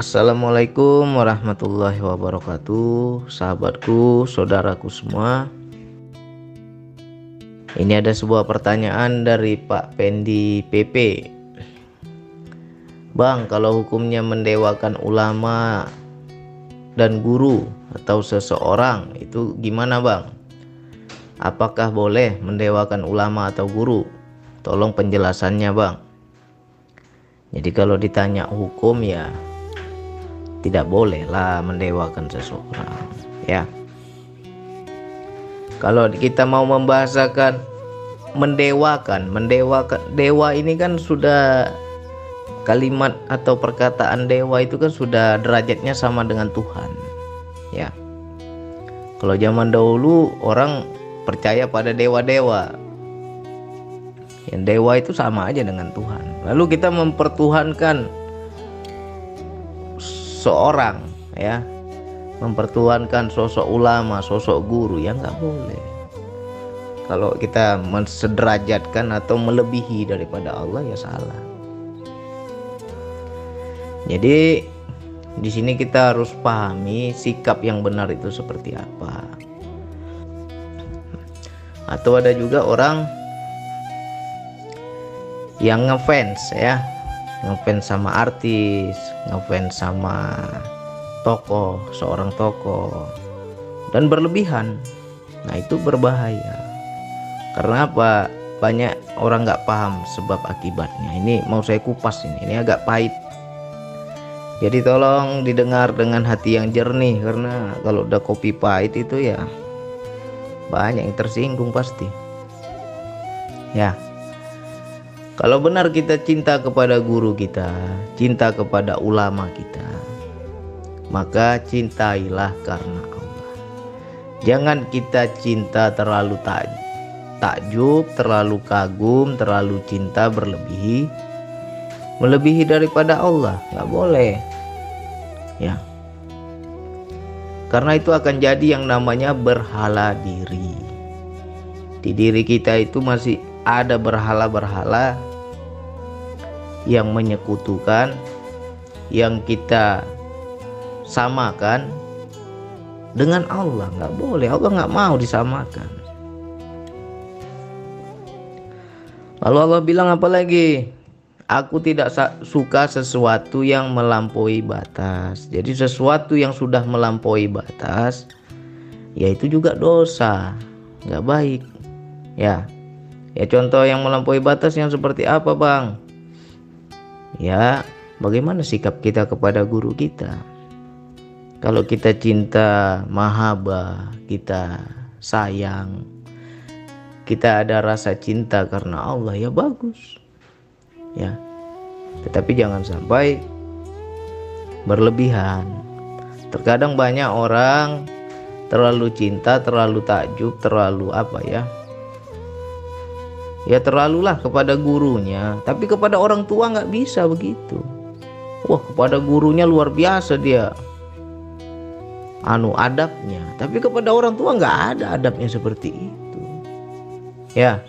Assalamualaikum warahmatullahi wabarakatuh Sahabatku, saudaraku semua Ini ada sebuah pertanyaan dari Pak Pendi PP Bang, kalau hukumnya mendewakan ulama dan guru atau seseorang itu gimana bang? Apakah boleh mendewakan ulama atau guru? Tolong penjelasannya bang Jadi kalau ditanya hukum ya tidak bolehlah mendewakan seseorang ya. Kalau kita mau membahasakan mendewakan mendewakan dewa ini kan sudah kalimat atau perkataan dewa itu kan sudah derajatnya sama dengan Tuhan ya. Kalau zaman dahulu orang percaya pada dewa-dewa yang dewa itu sama aja dengan Tuhan. Lalu kita mempertuhankan seorang ya mempertuhankan sosok ulama, sosok guru ya nggak boleh. Kalau kita mensederajatkan atau melebihi daripada Allah ya salah. Jadi di sini kita harus pahami sikap yang benar itu seperti apa. Atau ada juga orang yang ngefans ya, ngefans sama artis ngefans sama tokoh seorang tokoh. Dan berlebihan. Nah itu berbahaya. Karena apa? Banyak orang nggak paham sebab akibatnya. Ini mau saya kupas ini. Ini agak pahit. Jadi tolong didengar dengan hati yang jernih. Karena kalau udah kopi pahit itu ya banyak yang tersinggung pasti. Ya kalau benar kita cinta kepada guru kita, cinta kepada ulama kita, maka cintailah karena Allah. Jangan kita cinta terlalu tak, takjub, terlalu kagum, terlalu cinta berlebihi, melebihi daripada Allah, nggak boleh. Ya, karena itu akan jadi yang namanya berhala diri. Di diri kita itu masih ada berhala-berhala yang menyekutukan yang kita samakan dengan Allah. Nggak boleh Allah nggak mau disamakan. Lalu Allah bilang apa lagi? Aku tidak suka sesuatu yang melampaui batas. Jadi sesuatu yang sudah melampaui batas yaitu juga dosa. Nggak baik. Ya. Ya contoh yang melampaui batas yang seperti apa bang ya bagaimana sikap kita kepada guru kita? Kalau kita cinta mahaba kita sayang kita ada rasa cinta karena Allah ya bagus. Ya tetapi jangan sampai berlebihan. Terkadang banyak orang terlalu cinta terlalu takjub terlalu apa ya ya terlalulah kepada gurunya tapi kepada orang tua nggak bisa begitu. Wah kepada gurunya luar biasa dia. Anu adabnya tapi kepada orang tua nggak ada adabnya seperti itu. Ya.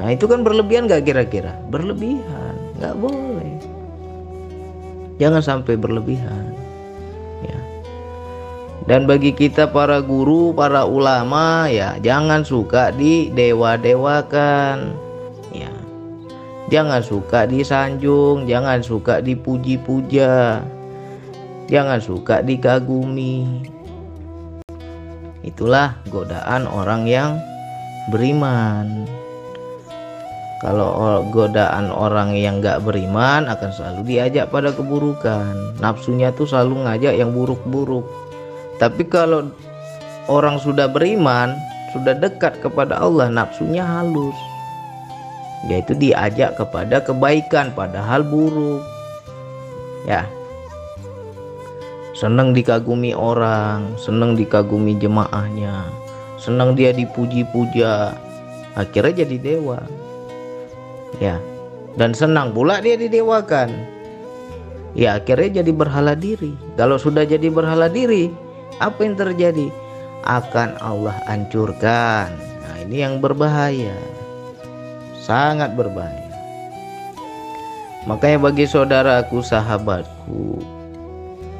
Nah itu kan berlebihan nggak kira-kira? Berlebihan nggak boleh. Jangan sampai berlebihan dan bagi kita para guru, para ulama ya jangan suka di dewa-dewakan. Ya. Jangan suka disanjung, jangan suka dipuji-puja. Jangan suka dikagumi. Itulah godaan orang yang beriman. Kalau godaan orang yang gak beriman akan selalu diajak pada keburukan. Nafsunya tuh selalu ngajak yang buruk-buruk. Tapi kalau orang sudah beriman, sudah dekat kepada Allah, nafsunya halus. Yaitu diajak kepada kebaikan padahal buruk. Ya. Senang dikagumi orang, senang dikagumi jemaahnya, senang dia dipuji-puja. Akhirnya jadi dewa. Ya. Dan senang pula dia didewakan. Ya akhirnya jadi berhala diri. Kalau sudah jadi berhala diri, apa yang terjadi? Akan Allah hancurkan. Nah, ini yang berbahaya. Sangat berbahaya. Makanya bagi saudaraku, sahabatku,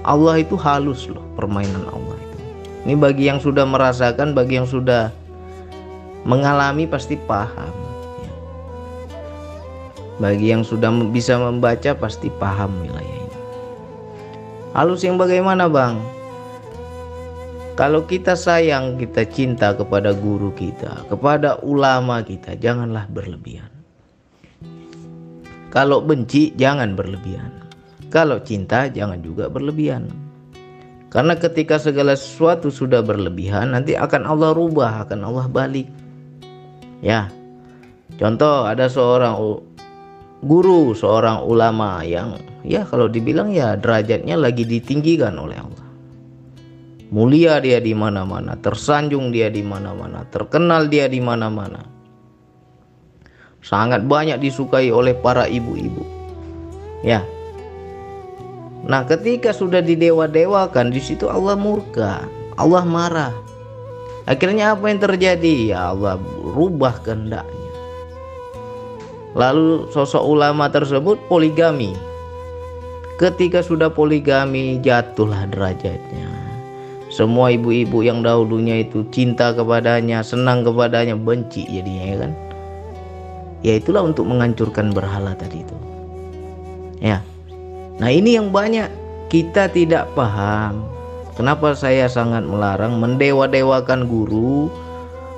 Allah itu halus loh permainan Allah itu ini bagi yang sudah merasakan bagi yang sudah mengalami pasti paham bagi yang sudah bisa membaca pasti paham wilayah ini halus yang bagaimana bang kalau kita sayang, kita cinta kepada guru kita, kepada ulama kita, janganlah berlebihan. Kalau benci, jangan berlebihan. Kalau cinta, jangan juga berlebihan. Karena ketika segala sesuatu sudah berlebihan, nanti akan Allah rubah, akan Allah balik. Ya, contoh ada seorang guru, seorang ulama yang ya kalau dibilang ya derajatnya lagi ditinggikan oleh Allah. Mulia dia di mana-mana, tersanjung dia di mana-mana, terkenal dia di mana-mana. Sangat banyak disukai oleh para ibu-ibu. Ya. Nah, ketika sudah didewa-dewakan, di situ Allah murka, Allah marah. Akhirnya apa yang terjadi? Ya Allah rubah kehendaknya. Lalu sosok ulama tersebut poligami. Ketika sudah poligami, jatuhlah derajatnya semua ibu-ibu yang dahulunya itu cinta kepadanya, senang kepadanya, benci jadinya ya kan. Ya itulah untuk menghancurkan berhala tadi itu. Ya. Nah, ini yang banyak kita tidak paham. Kenapa saya sangat melarang mendewa-dewakan guru?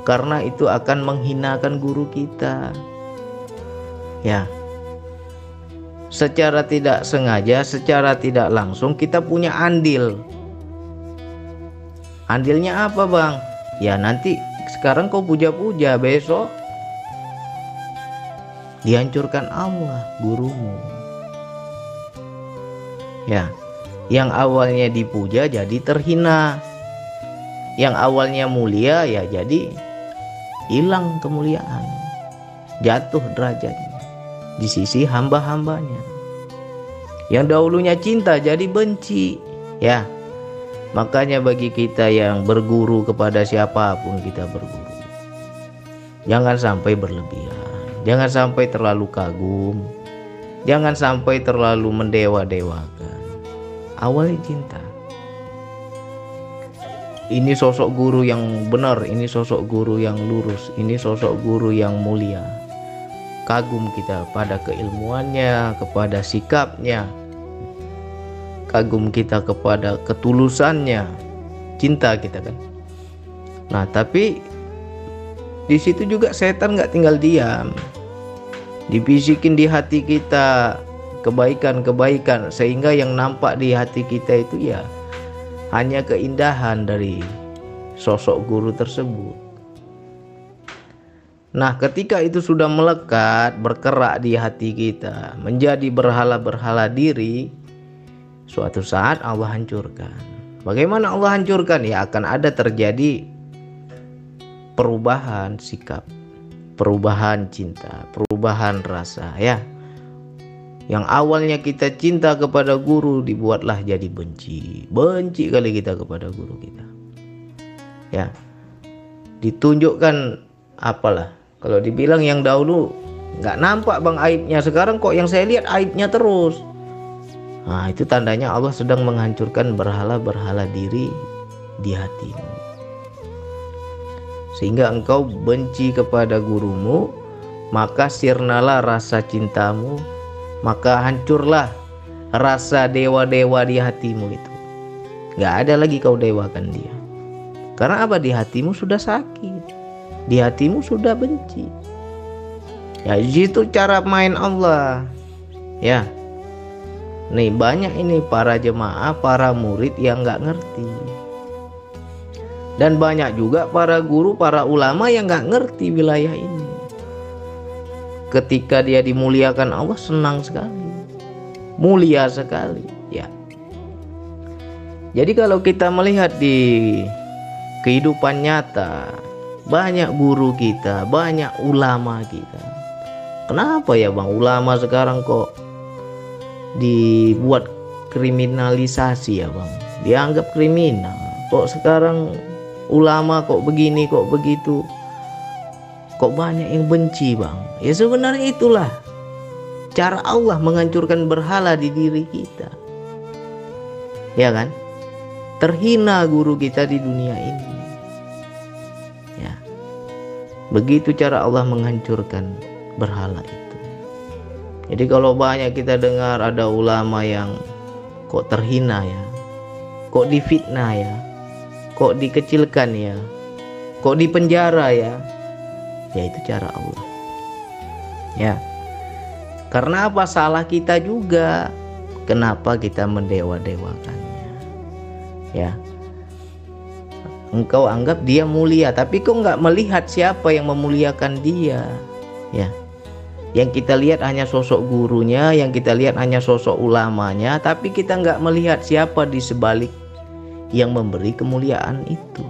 Karena itu akan menghinakan guru kita. Ya. Secara tidak sengaja, secara tidak langsung kita punya andil Andilnya apa bang? Ya nanti sekarang kau puja-puja besok dihancurkan Allah gurumu. Ya, yang awalnya dipuja jadi terhina. Yang awalnya mulia ya jadi hilang kemuliaan. Jatuh derajatnya di sisi hamba-hambanya. Yang dahulunya cinta jadi benci. Ya, Makanya bagi kita yang berguru kepada siapa pun kita berguru. Jangan sampai berlebihan. Jangan sampai terlalu kagum. Jangan sampai terlalu mendewa-dewakan. Awalnya cinta. Ini sosok guru yang benar, ini sosok guru yang lurus, ini sosok guru yang mulia. Kagum kita pada keilmuannya, kepada sikapnya, kagum kita kepada ketulusannya cinta kita kan nah tapi di situ juga setan nggak tinggal diam dibisikin di hati kita kebaikan-kebaikan sehingga yang nampak di hati kita itu ya hanya keindahan dari sosok guru tersebut. Nah, ketika itu sudah melekat, berkerak di hati kita, menjadi berhala-berhala diri, suatu saat Allah hancurkan. Bagaimana Allah hancurkan? Ya akan ada terjadi perubahan sikap, perubahan cinta, perubahan rasa ya. Yang awalnya kita cinta kepada guru dibuatlah jadi benci. Benci kali kita kepada guru kita. Ya. Ditunjukkan apalah. Kalau dibilang yang dahulu nggak nampak bang aibnya sekarang kok yang saya lihat aibnya terus Nah, itu tandanya Allah sedang menghancurkan berhala-berhala diri di hatimu. Sehingga engkau benci kepada gurumu, maka sirnalah rasa cintamu, maka hancurlah rasa dewa-dewa di hatimu itu. Gak ada lagi kau dewakan dia. Karena apa? Di hatimu sudah sakit. Di hatimu sudah benci. Ya, itu cara main Allah. Ya, Nih banyak ini para jemaah, para murid yang nggak ngerti. Dan banyak juga para guru, para ulama yang nggak ngerti wilayah ini. Ketika dia dimuliakan Allah senang sekali. Mulia sekali, ya. Jadi kalau kita melihat di kehidupan nyata, banyak guru kita, banyak ulama kita. Kenapa ya Bang ulama sekarang kok dibuat kriminalisasi ya bang dianggap kriminal kok sekarang ulama kok begini kok begitu kok banyak yang benci bang ya sebenarnya itulah cara Allah menghancurkan berhala di diri kita Ya kan? Terhina guru kita di dunia ini. Ya. Begitu cara Allah menghancurkan berhala itu. Jadi kalau banyak kita dengar ada ulama yang kok terhina ya, kok difitnah ya, kok dikecilkan ya, kok dipenjara ya, ya itu cara Allah. Ya, karena apa salah kita juga? Kenapa kita mendewa-dewakannya? Ya. Engkau anggap dia mulia, tapi kau nggak melihat siapa yang memuliakan dia. Ya. Yang kita lihat hanya sosok gurunya, yang kita lihat hanya sosok ulamanya, tapi kita nggak melihat siapa di sebalik yang memberi kemuliaan itu.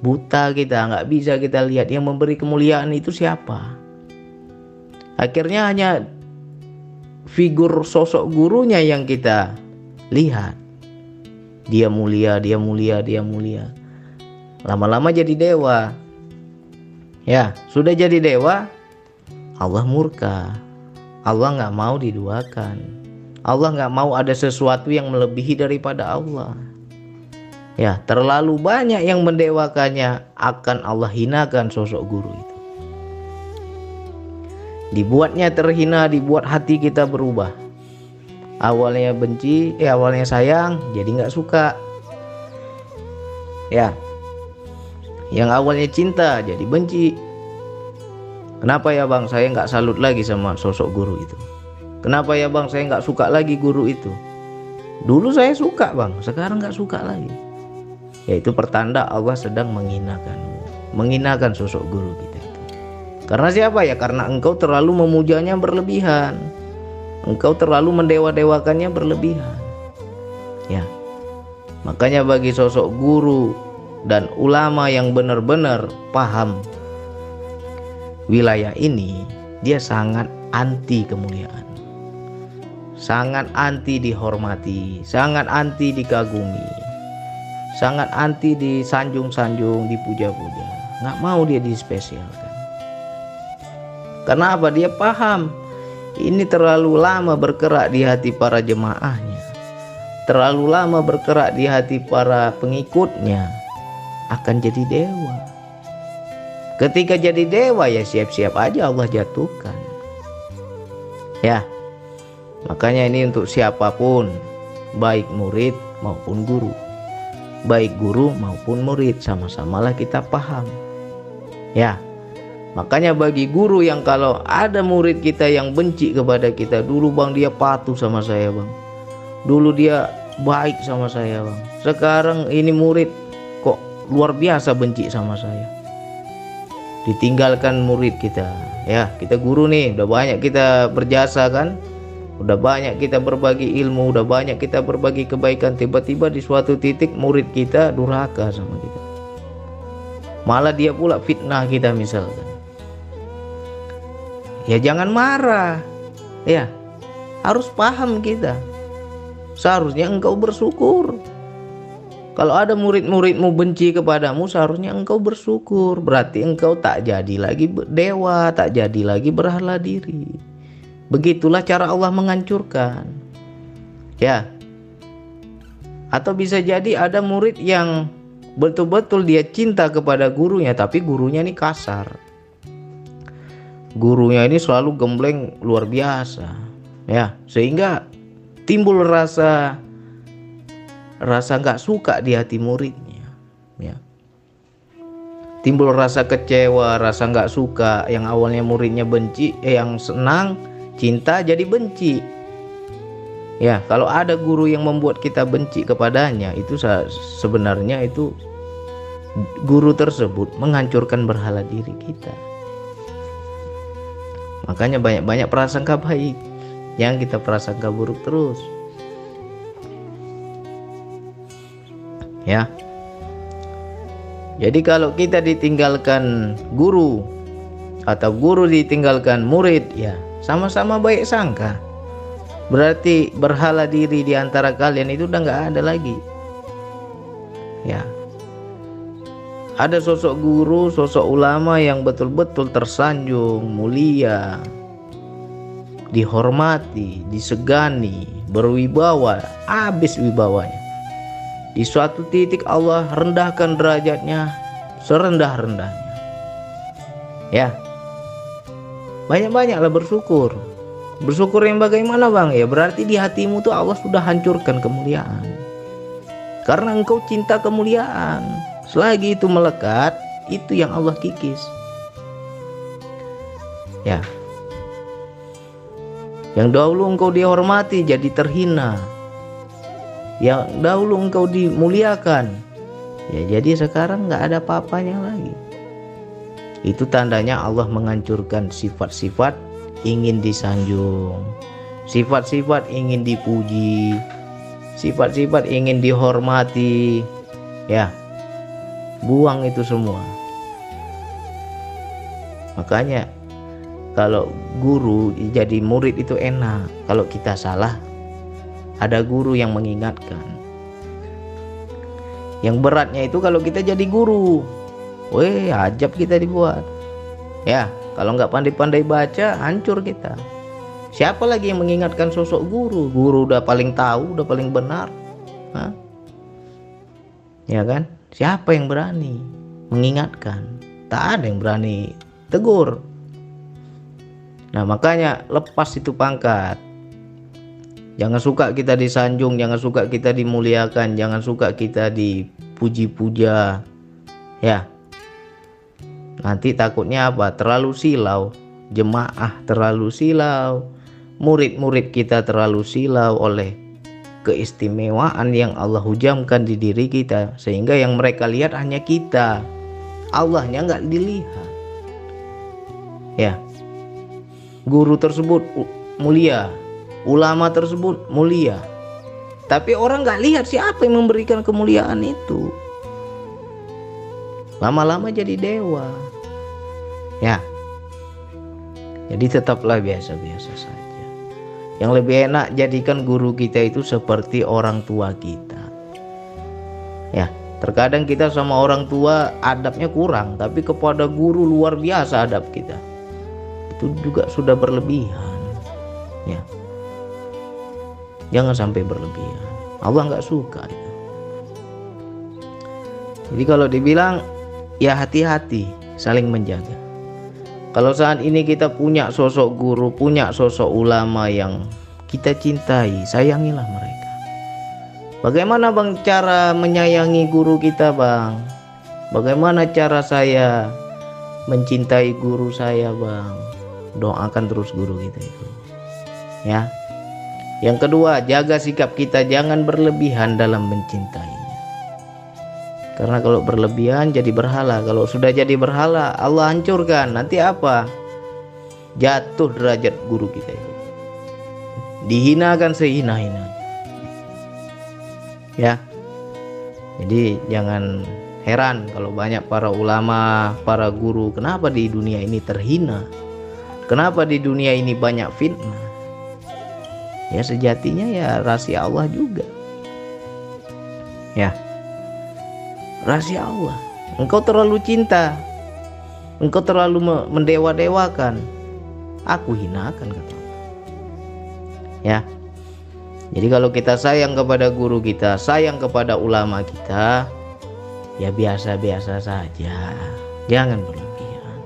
Buta kita nggak bisa kita lihat yang memberi kemuliaan itu siapa Akhirnya hanya figur sosok gurunya yang kita lihat. Dia mulia, dia mulia, dia mulia. Lama-lama jadi dewa. Ya, sudah jadi dewa, Allah murka. Allah nggak mau diduakan. Allah nggak mau ada sesuatu yang melebihi daripada Allah. Ya, terlalu banyak yang mendewakannya akan Allah hinakan sosok guru itu dibuatnya terhina dibuat hati kita berubah awalnya benci eh awalnya sayang jadi nggak suka ya yang awalnya cinta jadi benci kenapa ya bang saya nggak salut lagi sama sosok guru itu kenapa ya bang saya nggak suka lagi guru itu dulu saya suka bang sekarang nggak suka lagi yaitu pertanda Allah sedang menghinakan menghinakan sosok guru kita karena siapa ya? Karena engkau terlalu memujanya berlebihan. Engkau terlalu mendewa-dewakannya berlebihan. Ya. Makanya bagi sosok guru dan ulama yang benar-benar paham wilayah ini, dia sangat anti kemuliaan. Sangat anti dihormati, sangat anti dikagumi. Sangat anti disanjung-sanjung, dipuja-puja. Nggak mau dia dispesialkan. Karena apa? Dia paham ini terlalu lama bergerak di hati para jemaahnya. Terlalu lama bergerak di hati para pengikutnya akan jadi dewa. Ketika jadi dewa ya siap-siap aja Allah jatuhkan. Ya. Makanya ini untuk siapa pun, baik murid maupun guru. Baik guru maupun murid sama-samalah kita paham. Ya, Makanya bagi guru yang kalau ada murid kita yang benci kepada kita, dulu bang dia patuh sama saya bang. Dulu dia baik sama saya bang. Sekarang ini murid kok luar biasa benci sama saya. Ditinggalkan murid kita. Ya kita guru nih udah banyak kita berjasa kan. Udah banyak kita berbagi ilmu, udah banyak kita berbagi kebaikan. Tiba-tiba di suatu titik murid kita durhaka sama kita. Malah dia pula fitnah kita misalkan ya jangan marah ya harus paham kita seharusnya engkau bersyukur kalau ada murid-muridmu benci kepadamu seharusnya engkau bersyukur. Berarti engkau tak jadi lagi dewa tak jadi lagi berhala diri. Begitulah cara Allah menghancurkan. Ya. Atau bisa jadi ada murid yang betul-betul dia cinta kepada gurunya tapi gurunya ini kasar. Gurunya ini selalu gembleng luar biasa. Ya sehingga timbul rasa rasa nggak suka di hati muridnya ya. Timbul rasa kecewa rasa nggak suka yang awalnya muridnya benci eh, yang senang cinta jadi benci. Ya kalau ada guru yang membuat kita benci kepadanya itu sebenarnya itu guru tersebut menghancurkan berhala diri kita. Makanya banyak-banyak prasangka baik yang kita prasangka buruk terus. Ya. Jadi kalau kita ditinggalkan guru atau guru ditinggalkan murid ya sama-sama baik sangka. Berarti berhala diri di antara kalian itu udah nggak ada lagi. Ya, ada sosok guru, sosok ulama yang betul-betul tersanjung, mulia, dihormati, disegani, berwibawa habis wibawanya di suatu titik Allah rendahkan derajatnya serendah-rendahnya. Ya. Banyak-banyaklah bersyukur. Bersyukur yang bagaimana bang? Ya berarti di hatimu tuh Allah sudah hancurkan kemuliaan. Karena engkau cinta kemuliaan. Selagi itu melekat itu yang Allah kikis. Ya. Yang dahulu engkau dihormati jadi terhina. Yang dahulu engkau dimuliakan. Ya jadi sekarang nggak ada apa-apanya lagi. Itu tandanya Allah menghancurkan sifat-sifat ingin disanjung. Sifat-sifat ingin dipuji. Sifat-sifat ingin dihormati. Ya. Buang itu semua. Makanya kalau guru jadi murid itu enak kalau kita salah ada guru yang mengingatkan. Yang beratnya itu kalau kita jadi guru. Weh ajab kita dibuat. Ya kalau nggak pandai-pandai baca hancur kita. Siapa lagi yang mengingatkan sosok guru? Guru udah paling tahu udah paling benar. Hah? ya kan? Siapa yang berani mengingatkan? Tak ada yang berani tegur. Nah makanya lepas itu pangkat Jangan suka kita disanjung Jangan suka kita dimuliakan Jangan suka kita dipuji-puja. Ya. Nanti takutnya apa? Terlalu silau. Jemaah terlalu silau. Murid-murid kita terlalu silau oleh keistimewaan yang Allah hujamkan di diri kita Sehingga yang mereka lihat hanya kita. Allahnya nggak dilihat. Ya. Guru tersebut mulia, ulama tersebut mulia. Tapi orang nggak lihat siapa yang memberikan kemuliaan itu. Lama-lama jadi dewa. Ya. Jadi tetaplah biasa-biasa saja. Yang lebih enak jadikan guru kita itu seperti orang tua kita. Ya, terkadang kita sama orang tua adabnya kurang, tapi kepada guru luar biasa adab kita itu juga sudah berlebihan ya jangan sampai berlebihan. Allah nggak suka itu. Jadi kalau dibilang ya hati-hati saling menjaga. Kalau saat ini kita punya sosok guru punya sosok ulama yang kita cintai sayangilah mereka. Bagaimana bang cara menyayangi guru kita bang? Bagaimana cara saya mencintai guru saya bang? Doakan terus guru kita itu. Ya yang kedua jaga sikap kita jangan berlebihan dalam mencintainya. Karena kalau berlebihan jadi berhala kalau sudah jadi berhala Allah hancurkan. Nanti apa? Jatuh derajat guru kita itu dihinakan sehina-hina. Ya. Jadi jangan heran kalau banyak para ulama para guru kenapa di dunia ini terhina? Kenapa di dunia ini banyak fitnah? Ya sejatinya ya rahasia Allah juga. Ya. Rahasia Allah. Engkau terlalu cinta. Engkau terlalu mendewa-dewakan. Aku hinakan kata Ya. Jadi kalau kita sayang kepada guru kita, sayang kepada ulama kita, ya biasa-biasa saja. Jangan berlebihan.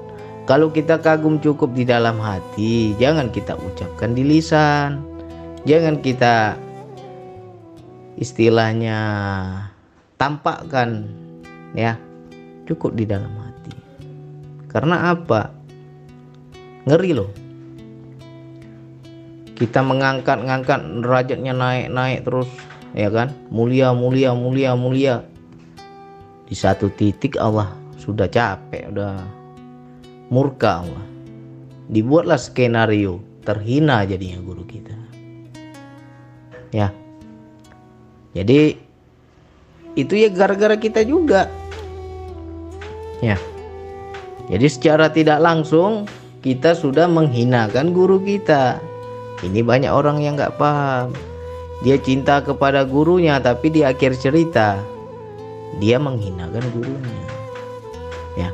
Kalau kita kagum cukup di dalam hati, jangan kita ucapkan di lisan. Jangan kita istilahnya tampakkan ya. Cukup di dalam hati. Karena apa? Ngeri loh. Kita mengangkat-ngangkat derajatnya naik-naik terus ya kan? Mulia, mulia, mulia, mulia. Di satu titik Allah sudah capek, udah murka Allah. Dibuatlah skenario terhina jadinya guru kita. Ya. Jadi itu ya gara-gara kita juga. Ya. Jadi secara tidak langsung kita sudah menghinakan guru kita. Ini banyak orang yang nggak paham. Dia cinta kepada gurunya tapi di akhir cerita dia menghinakan gurunya. Ya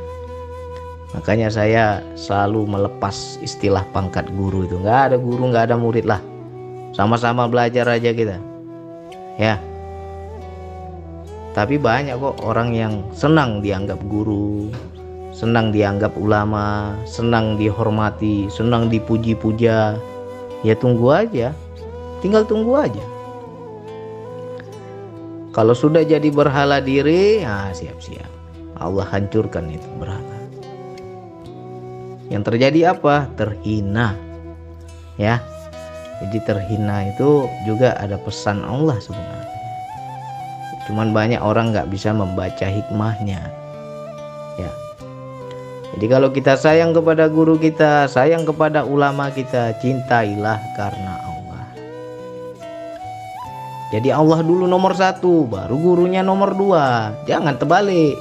makanya saya selalu melepas istilah pangkat guru itu nggak ada guru nggak ada murid lah sama-sama belajar aja kita. Ya. Tapi banyak kok orang yang senang dianggap guru senang dianggap ulama senang dihormati senang dipuji-puja. Ya tunggu aja. Tinggal tunggu aja. Kalau sudah jadi berhala diri ya siap-siap. Allah hancurkan itu berhala. Yang terjadi apa? Terhina. Ya jadi terhina itu juga ada pesan Allah sebenarnya. Cuman banyak orang nggak bisa membaca hikmahnya. Ya. Jadi kalau kita sayang kepada guru kita sayang kepada ulama kita cintailah karena Allah. Jadi Allah dulu nomor satu baru gurunya nomor dua. Jangan terbalik.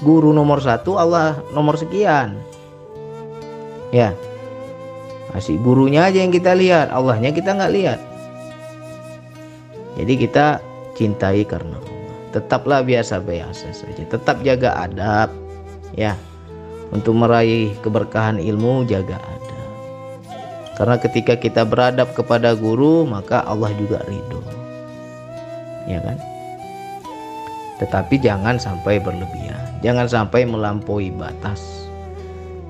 Guru nomor satu Allah nomor sekian. Ya masih gurunya aja yang kita lihat Allahnya kita nggak lihat jadi kita cintai karena Allah. Tetaplah biasa-biasa saja. Tetap jaga adab ya. Untuk meraih keberkahan ilmu jaga adab. Karena ketika kita beradab kepada guru, maka Allah juga ridho. Ya kan? Tetapi jangan sampai berlebihan. Jangan sampai melampaui batas.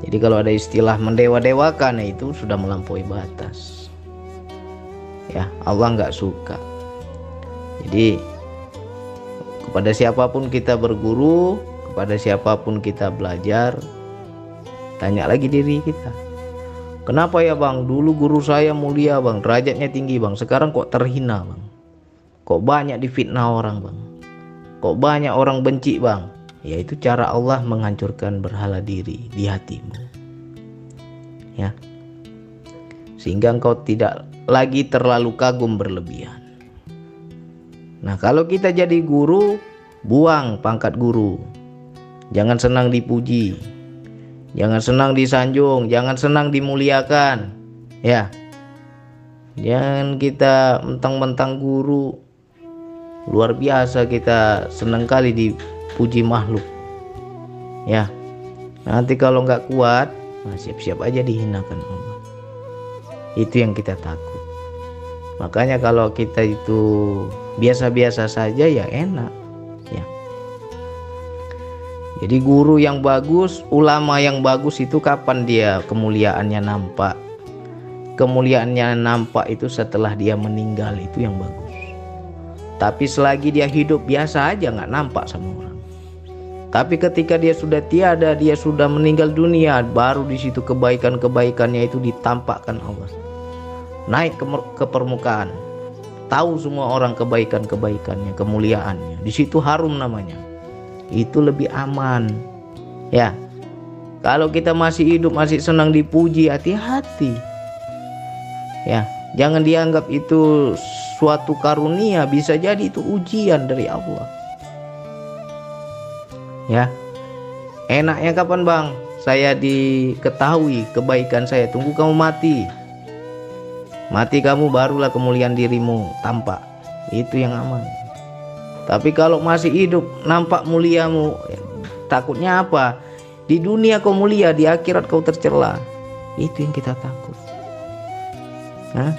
Jadi kalau ada istilah mendewa-dewakan itu sudah melampaui batas. Ya, Allah nggak suka. Jadi kepada siapa pun kita berguru, kepada siapa pun kita belajar, tanya lagi diri kita. Kenapa ya bang? Dulu guru saya mulia bang, derajatnya tinggi bang. Sekarang kok terhina bang? Kok banyak difitnah orang bang? Kok banyak orang benci bang? Yaitu cara Allah menghancurkan berhala diri di hatimu. Ya. Sehingga engkau tidak lagi terlalu kagum berlebihan. Nah, kalau kita jadi guru, buang pangkat guru. Jangan senang dipuji. Jangan senang disanjung, jangan senang dimuliakan. Ya. Jangan kita mentang-mentang guru luar biasa kita senang kali dipuji makhluk. Ya. Nanti kalau nggak kuat, nah siap-siap aja dihinakan Allah. Itu yang kita takut. Makanya kalau kita itu biasa-biasa saja ya enak ya jadi guru yang bagus ulama yang bagus itu kapan dia kemuliaannya nampak kemuliaannya nampak itu setelah dia meninggal itu yang bagus tapi selagi dia hidup biasa aja nggak nampak sama orang tapi ketika dia sudah tiada dia sudah meninggal dunia baru di situ kebaikan-kebaikannya itu ditampakkan Allah naik ke, ke permukaan tahu semua orang kebaikan-kebaikannya, kemuliaannya. Di situ harum namanya. Itu lebih aman. Ya. Kalau kita masih hidup masih senang dipuji, hati-hati. Ya, jangan dianggap itu suatu karunia, bisa jadi itu ujian dari Allah. Ya. Enaknya kapan, Bang? Saya diketahui kebaikan saya. Tunggu kamu mati Mati kamu barulah kemuliaan dirimu tampak. Itu yang aman. Tapi kalau masih hidup nampak muliamu, takutnya apa? Di dunia kau mulia, di akhirat kau tercela. Itu yang kita takut. Hah?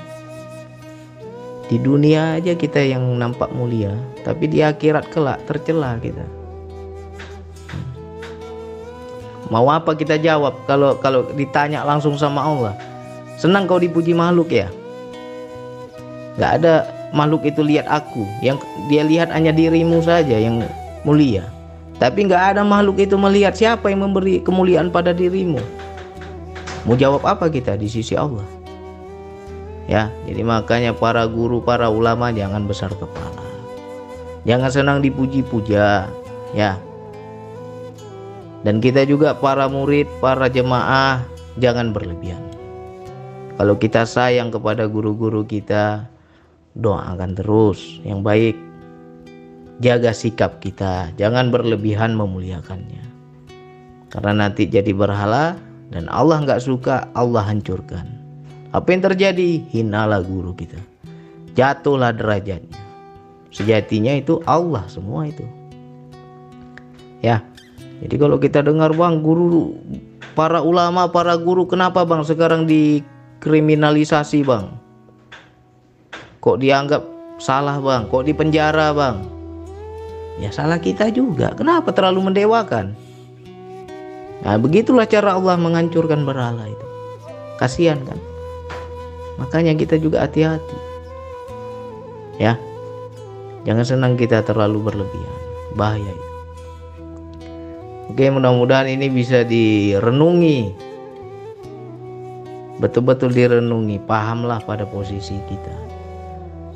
Di dunia aja kita yang nampak mulia, tapi di akhirat kelak tercela kita. Mau apa kita jawab? Kalau kalau ditanya langsung sama Allah? Senang kau dipuji makhluk ya? nggak ada makhluk itu lihat aku. Yang dia lihat hanya dirimu saja yang mulia. Tapi nggak ada makhluk itu melihat siapa yang memberi kemuliaan pada dirimu. Mau jawab apa kita di sisi Allah? Ya jadi makanya para guru para ulama jangan besar kepala. Jangan senang dipuji-puja ya dan kita juga para murid para jemaah jangan berlebihan. Kalau kita sayang kepada guru-guru kita doakan terus yang baik. Jaga sikap kita jangan berlebihan memuliakannya. Karena nanti jadi berhala dan Allah nggak suka Allah hancurkan. Apa yang terjadi? Hinalah guru kita. Jatuhlah derajatnya. Sejatinya itu Allah semua itu. Ya jadi kalau kita dengar bang guru para ulama para guru kenapa bang sekarang dikriminalisasi bang? Kok dianggap salah bang? Kok di penjara bang? Ya salah kita juga. Kenapa terlalu mendewakan? Nah begitulah cara Allah menghancurkan berhala itu. Kasihan kan? Makanya kita juga hati-hati. Ya jangan senang kita terlalu berlebihan. Bahaya itu oke mudah-mudahan ini bisa direnungi. Betul-betul direnungi pahamlah pada posisi kita.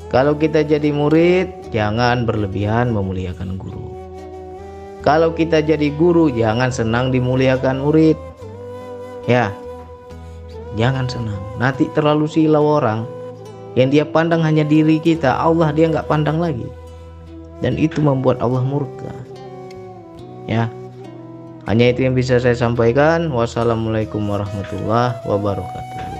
Kalau kita jadi murid jangan berlebihan memuliakan guru. Kalau kita jadi guru jangan senang dimuliakan murid. Ya jangan senang. Nanti terlalu silau orang. Yang dia pandang hanya diri kita Allah dia nggak pandang lagi. Dan itu membuat Allah murka. Ya hanya itu yang bisa saya sampaikan. Wassalamualaikum warahmatullahi wabarakatuh.